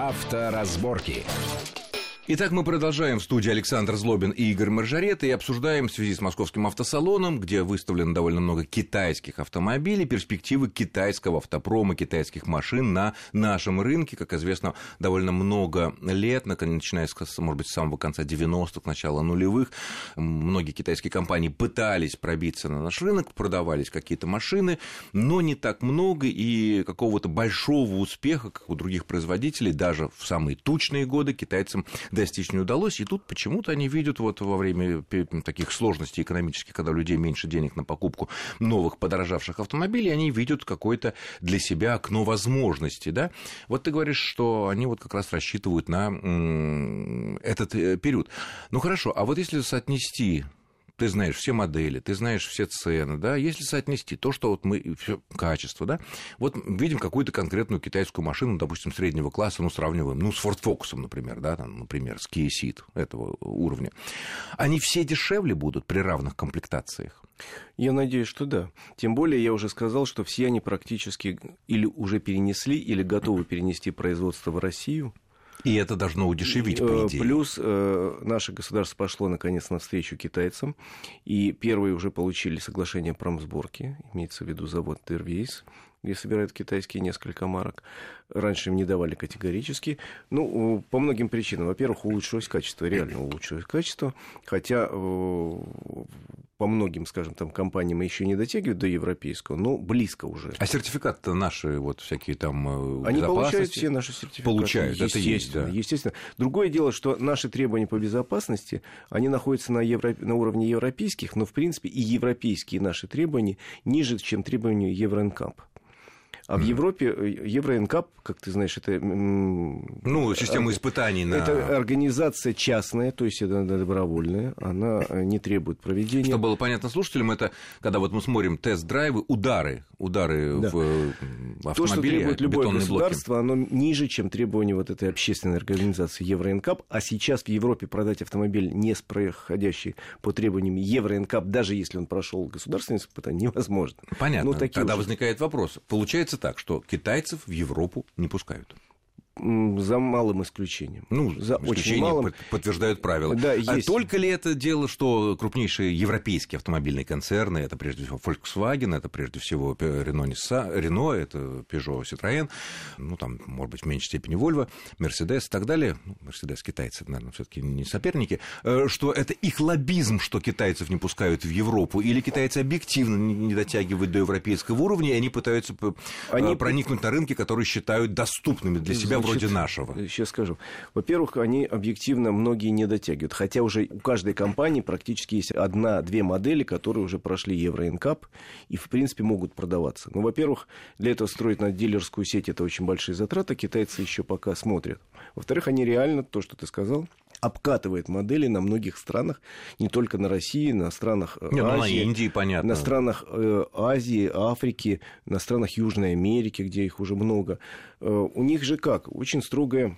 Авторазборки. Итак, мы продолжаем в студии Александр Злобин и Игорь Маржарет и обсуждаем в связи с московским автосалоном, где выставлено довольно много китайских автомобилей, перспективы китайского автопрома, китайских машин на нашем рынке. Как известно, довольно много лет, начиная с, может быть, с самого конца 90-х, начала нулевых, многие китайские компании пытались пробиться на наш рынок, продавались какие-то машины, но не так много, и какого-то большого успеха, как у других производителей, даже в самые тучные годы китайцам достичь не удалось. И тут почему-то они видят вот во время таких сложностей экономических, когда у людей меньше денег на покупку новых подорожавших автомобилей, они видят какое-то для себя окно возможностей. Да? Вот ты говоришь, что они вот как раз рассчитывают на этот э, период. Ну хорошо, а вот если соотнести ты знаешь все модели, ты знаешь все цены, да, если соотнести то, что вот мы, все качество, да, вот видим какую-то конкретную китайскую машину, допустим, среднего класса, ну, сравниваем, ну, с Ford Focus, например, да, там, например, с Kia Ceed этого уровня, они все дешевле будут при равных комплектациях? Я надеюсь, что да. Тем более, я уже сказал, что все они практически или уже перенесли, или готовы перенести производство в Россию. И это должно удешевить, по э, идее. Плюс э, наше государство пошло, наконец, навстречу китайцам, и первые уже получили соглашение о промсборке, имеется в виду завод Тервейс, где собирают китайские несколько марок. Раньше им не давали категорически. Ну, по многим причинам. Во-первых, улучшилось качество, реально улучшилось качество. Хотя э, по многим, скажем, там компаниям еще не дотягивают до европейского, но близко уже. А сертификаты наши вот всякие там э, Они получают все наши сертификаты. Получают, это есть, да. Естественно. Другое дело, что наши требования по безопасности, они находятся на, евро... на уровне европейских, но, в принципе, и европейские наши требования ниже, чем требования Евроинкап. А в Европе э, Евроинкап, как ты знаешь, это... Ну, система испытаний на... Это организация частная, то есть это добровольная, она э, не требует проведения. Чтобы было понятно слушателям, это когда вот мы смотрим тест-драйвы, удары, удары да. в автомобиле, То, что требует любое блоки. государство, оно ниже, чем требования вот этой общественной организации Евроинкап, а сейчас в Европе продать автомобиль, не проходящий по требованиям Евроинкап, даже если он прошел государственное испытание, невозможно. Понятно. Ну, Тогда уже... возникает вопрос. Получается так, что китайцев в Европу не пускают. За малым исключением. Ну, за очень малым. подтверждают правила. Да, а есть. только ли это дело, что крупнейшие европейские автомобильные концерны, это прежде всего Volkswagen, это прежде всего Renault, Nissan, Renault это Peugeot, Citroën, ну, там, может быть, в меньшей степени Volvo, Mercedes и так далее. Ну, Mercedes китайцы, наверное, все таки не соперники. Э, что это их лоббизм, что китайцев не пускают в Европу, или китайцы объективно не дотягивают до европейского уровня, и они пытаются они... проникнуть на рынки, которые считают доступными для себя Значит, вроде нашего? Сейчас скажу. Во-первых, они объективно многие не дотягивают. Хотя уже у каждой компании практически есть одна-две модели, которые уже прошли Евроинкап и, в принципе, могут продаваться. Ну, во-первых, для этого строить на дилерскую сеть это очень большие затраты. Китайцы еще пока смотрят. Во-вторых, они реально, то, что ты сказал, обкатывает модели на многих странах, не только на России, на странах э, не, Азии, ну, на Индии, понятно. на странах э, Азии, Африки, на странах Южной Америки, где их уже много. Э, у них же как? Очень строгая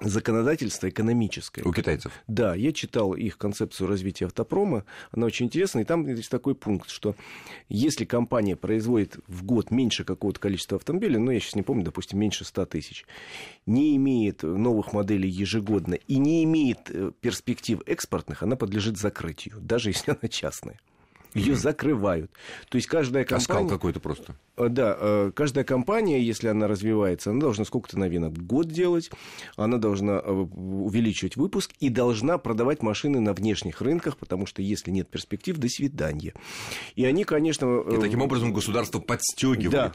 законодательство экономическое. У китайцев? Да, я читал их концепцию развития автопрома, она очень интересная, и там есть такой пункт, что если компания производит в год меньше какого-то количества автомобилей, ну, я сейчас не помню, допустим, меньше 100 тысяч, не имеет новых моделей ежегодно и не имеет э, перспектив экспортных, она подлежит закрытию, даже если она частная ее закрывают. То есть каждая компания... Оскал какой-то просто. Э, да, э, каждая компания, если она развивается, она должна сколько-то новинок в год делать, она должна э, увеличивать выпуск и должна продавать машины на внешних рынках, потому что если нет перспектив, до свидания. И они, конечно... И таким образом государство подстегивает. Да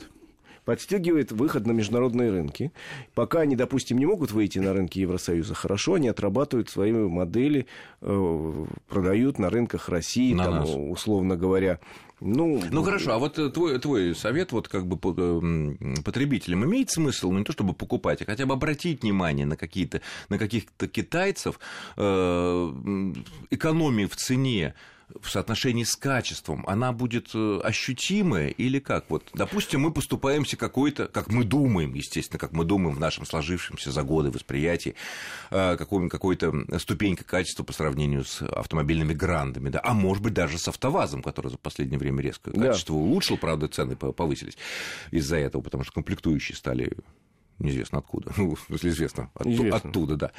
подстегивает выход на международные рынки. Пока они, допустим, не могут выйти на рынки Евросоюза, хорошо, они отрабатывают свои модели, э, продают на рынках России, на там, нас. условно говоря. Ну, ну хорошо, а вот э, твой, твой совет вот как бы э, потребителям имеет смысл, ну не то чтобы покупать, а хотя бы обратить внимание на какие-то на каких-то китайцев э, экономии в цене в соотношении с качеством, она будет э, ощутимая или как? Вот, допустим, мы поступаемся какой-то, как мы думаем, естественно, как мы думаем в нашем сложившемся за годы восприятии, э, какой-то ступенька качества по сравнению с автомобильными грандами, да, а может быть даже с автовазом, который за последнее время резко качество да. улучшил, правда, цены повысились из-за этого, потому что комплектующие стали неизвестно откуда, ну, если известно, от, оттуда, да.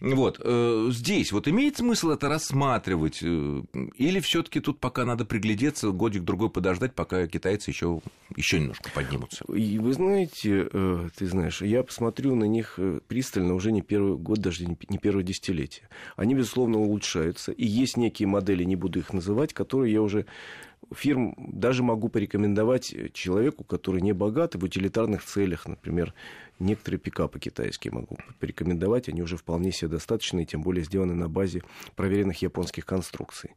Вот, э, здесь вот имеет смысл это рассматривать, э, или все таки тут пока надо приглядеться, годик-другой подождать, пока китайцы еще еще немножко поднимутся? И вы знаете, э, ты знаешь, я посмотрю на них э, пристально уже не первый год, даже не первое десятилетие. Они, безусловно, улучшаются, и есть некие модели, не буду их называть, которые я уже фирм даже могу порекомендовать человеку, который не богат и в утилитарных целях, например, некоторые пикапы китайские могу порекомендовать, они уже вполне себе достаточны, и тем более сделаны на базе проверенных японских конструкций.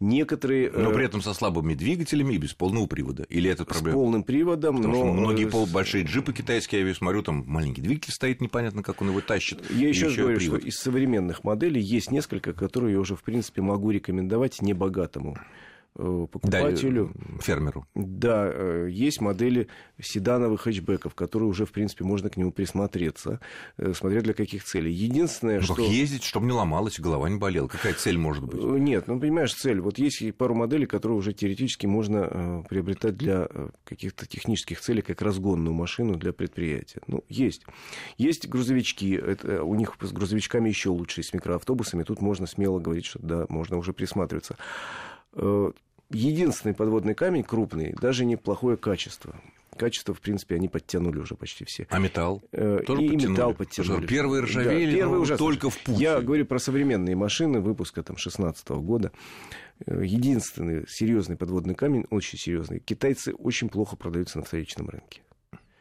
Некоторые... Но э, при этом со слабыми двигателями и без полного привода. Или это проблема? С полным приводом, Потому но... Что многие пол... большие джипы китайские, я смотрю, там маленький двигатель стоит, непонятно, как он его тащит. Я еще раз говорю, что из современных моделей есть несколько, которые я уже, в принципе, могу рекомендовать небогатому Э, покупателю. Да, фермеру. Да, э, есть модели седановых хэтчбеков, которые уже, в принципе, можно к нему присмотреться, э, смотря для каких целей. Единственное, ну, что... ездить, чтобы не ломалось, голова не болела. Какая цель может быть? Нет, ну, понимаешь, цель. Вот есть пару моделей, которые уже теоретически можно приобретать для каких-то технических целей, как разгонную машину для предприятия. Ну, есть. Есть грузовички. Это, у них с грузовичками еще лучше, с микроавтобусами. Тут можно смело говорить, что да, можно уже присматриваться единственный подводный камень крупный, даже неплохое качество. Качество, в принципе, они подтянули уже почти все. А металл? Э, Тоже и подтянули? металл подтянули. Первые ржавели, да, первые уже только в путь. Я говорю про современные машины выпуска там, 16 года. Э, единственный серьезный подводный камень, очень серьезный. Китайцы очень плохо продаются на вторичном рынке.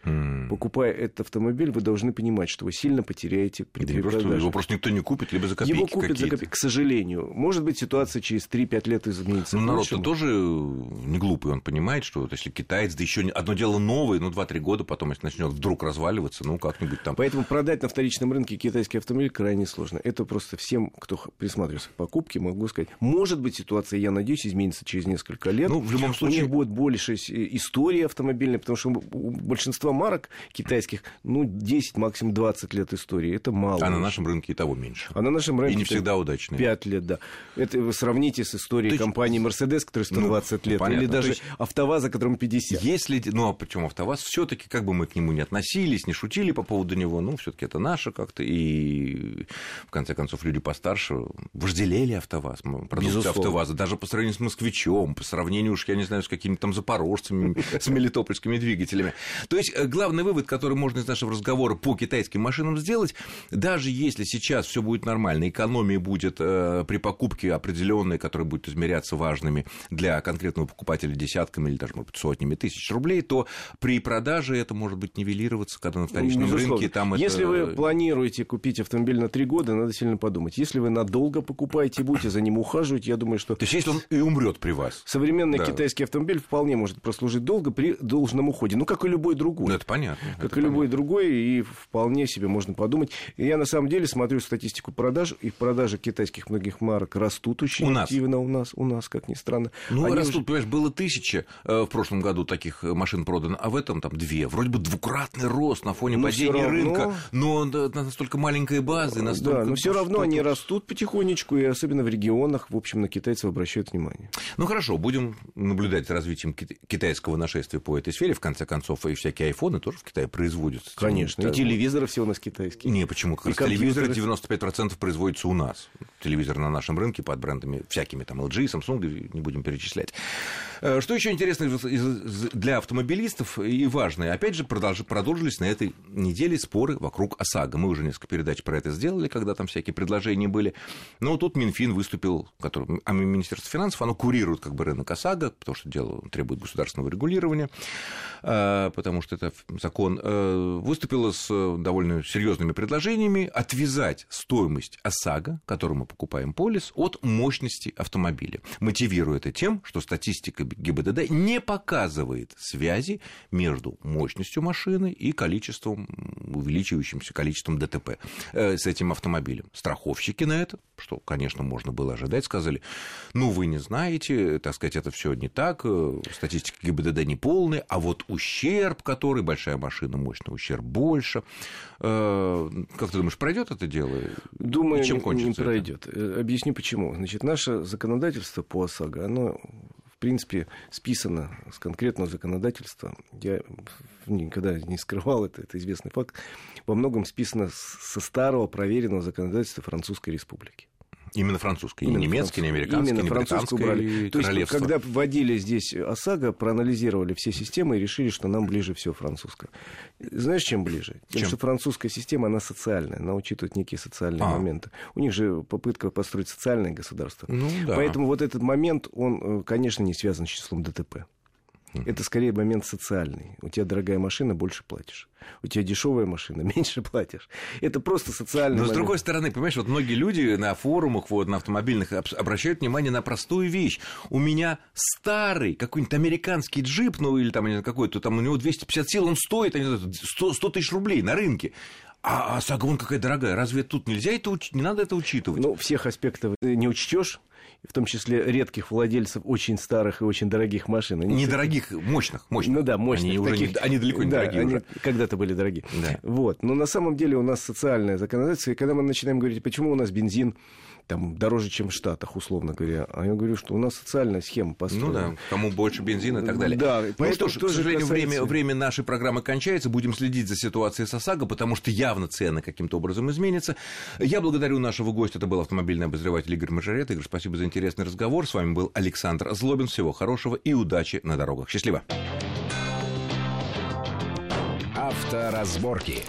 Mm. Покупая этот автомобиль, вы должны понимать, что вы сильно потеряете при да просто, Его просто никто не купит, либо за копейки Его купят за копейки, к сожалению. Может быть, ситуация через 3-5 лет изменится. Ну, народ-то тоже не глупый, он понимает, что вот если китаец, да еще одно дело новое, ну, 2-3 года потом, если начнет вдруг разваливаться, ну, как-нибудь там. Поэтому продать на вторичном рынке китайский автомобиль крайне сложно. Это просто всем, кто присматривается к покупке, могу сказать. Может быть, ситуация, я надеюсь, изменится через несколько лет. Ну, в любом случае... У них будет больше истории автомобильной, потому что у большинства марок китайских, ну, 10, максимум 20 лет истории. Это мало. А на нашем рынке и того меньше. А на нашем рынке... И не всегда удачные. 5 лет, да. Это вы сравните с историей Ты... компании Mercedes, которая 120 ну, лет, понятно. или даже есть... АвтоВАЗа, которому 50. Если, ну, а почему АвтоВАЗ? все таки как бы мы к нему не относились, не шутили по поводу него, ну, все таки это наше как-то, и в конце концов люди постарше вожделели АвтоВАЗ, продукцию АвтоВАЗа, даже по сравнению с москвичом, по сравнению уж, я не знаю, с какими-то там запорожцами, с мелитопольскими двигателями. То есть э, главный вывод, который можно из нашего разговора по китайским машинам сделать, даже если сейчас все будет нормально, экономия будет э, при покупке определенной, которая будет измеряться важными для конкретного покупателя десятками или даже, может быть, сотнями тысяч рублей, то при продаже это может быть нивелироваться, когда на вторичном Безусловно. рынке там Если это... вы планируете купить автомобиль на три года, надо сильно подумать. Если вы надолго покупаете, будете за ним ухаживать, я думаю, что... То есть, если он и умрет при вас. Современный да. китайский автомобиль вполне может прослужить долго при должном уходе. Ну, как и любой другой. Ну, это понятно. Как и любой понятно. другой, и вполне себе можно подумать. И я на самом деле смотрю статистику продаж, и продажи китайских многих марок растут очень у активно нас. у нас, у нас, как ни странно. Ну, Они растут, уже... понимаешь, было тысяча э, в прошлом году таких э, машин продано, а в этом там две. Вроде бы двукратный рост на фоне но падения равно... рынка, но настолько маленькая база, настолько... Да, но все равно они растут потихонечку, и особенно в регионах, в общем, на китайцев обращают внимание. Ну, хорошо, будем наблюдать за развитием китайского нашествия по этой сфере. В конце концов, и всякие айфоны тоже в Китае производятся. Конечно, и телевизоры все у нас китайские. Не, почему? Как раз телевизоры 95% производятся у нас. Телевизор на нашем рынке под брендами всякими, там LG, Samsung, не будем перечислять. Э, что еще интересно для автомобилистов и важное, опять же, продолжились на этой неделе споры вокруг ОСАГО. Мы уже несколько передач про это сделали, когда там всякие предложения были. Но тут Минфин выступил, который, а Министерство финансов, оно курирует как бы рынок ОСАГО, потому что дело требует государственного регулирования, э, потому что это закон, э, выступило с довольно серьезными предложениями отвязать стоимость ОСАГО, которую мы покупаем полис, от мощности автомобиля, мотивируя это тем, что статистика ГИБДД не показывает связи между мощностью машины и количеством, увеличивающимся количеством ДТП э, с этим автомобилем. Страховщики на это, что, конечно, можно было ожидать, сказали, ну, вы не знаете, так сказать, это все не так, э, статистика ГИБДД не полная, а вот ущерб, который, большая машина, мощный ущерб больше. Э, как ты думаешь, пройдет это дело? Думаю, чем не, не пройдет. Объясню почему. Значит, наше законодательство по ОСАГО, оно принципе, списано с конкретного законодательства. Я никогда не скрывал это, это известный факт. Во многом списано со старого проверенного законодательства Французской Республики. Именно французской, Именно не немецкой, не американской, Именно не британской брали. То есть, когда вводили здесь ОСАГО, проанализировали все системы и решили, что нам ближе все французское. Знаешь, чем ближе? Тем, чем? что французская система, она социальная, она учитывает некие социальные а. моменты. У них же попытка построить социальное государство. Ну, да. Поэтому вот этот момент, он, э, конечно, не связан с числом ДТП. Это скорее момент социальный. У тебя дорогая машина, больше платишь. У тебя дешевая машина, меньше платишь. Это просто социальный Но момент. с другой стороны, понимаешь, вот многие люди на форумах, вот, на автомобильных обращают внимание на простую вещь. У меня старый какой-нибудь американский джип, ну или там какой-то, там у него 250 сил, он стоит 100, 100 тысяч рублей на рынке. А, а сага вон какая дорогая. Разве тут нельзя это учить? Не надо это учитывать? Ну, всех аспектов не учтешь в том числе редких владельцев очень старых и очень дорогих машин. Они Недорогих, мощных, мощных. Ну да, мощных. Они, таких... уже не, они далеко не да, дорогие они уже. когда-то были дорогие. Да. Вот. Но на самом деле у нас социальное законодательство, и когда мы начинаем говорить, почему у нас бензин там дороже, чем в Штатах, условно говоря. А я говорю, что у нас социальная схема построена. Ну да, кому больше бензина и так далее. Да, ну что ж, к сожалению, касается... время, время нашей программы кончается. Будем следить за ситуацией с ОСАГО, потому что явно цены каким-то образом изменятся. Я благодарю нашего гостя. Это был автомобильный обозреватель Игорь Мажорет. Игорь, спасибо за интересный разговор. С вами был Александр Злобин. Всего хорошего и удачи на дорогах. Счастливо. Авторазборки.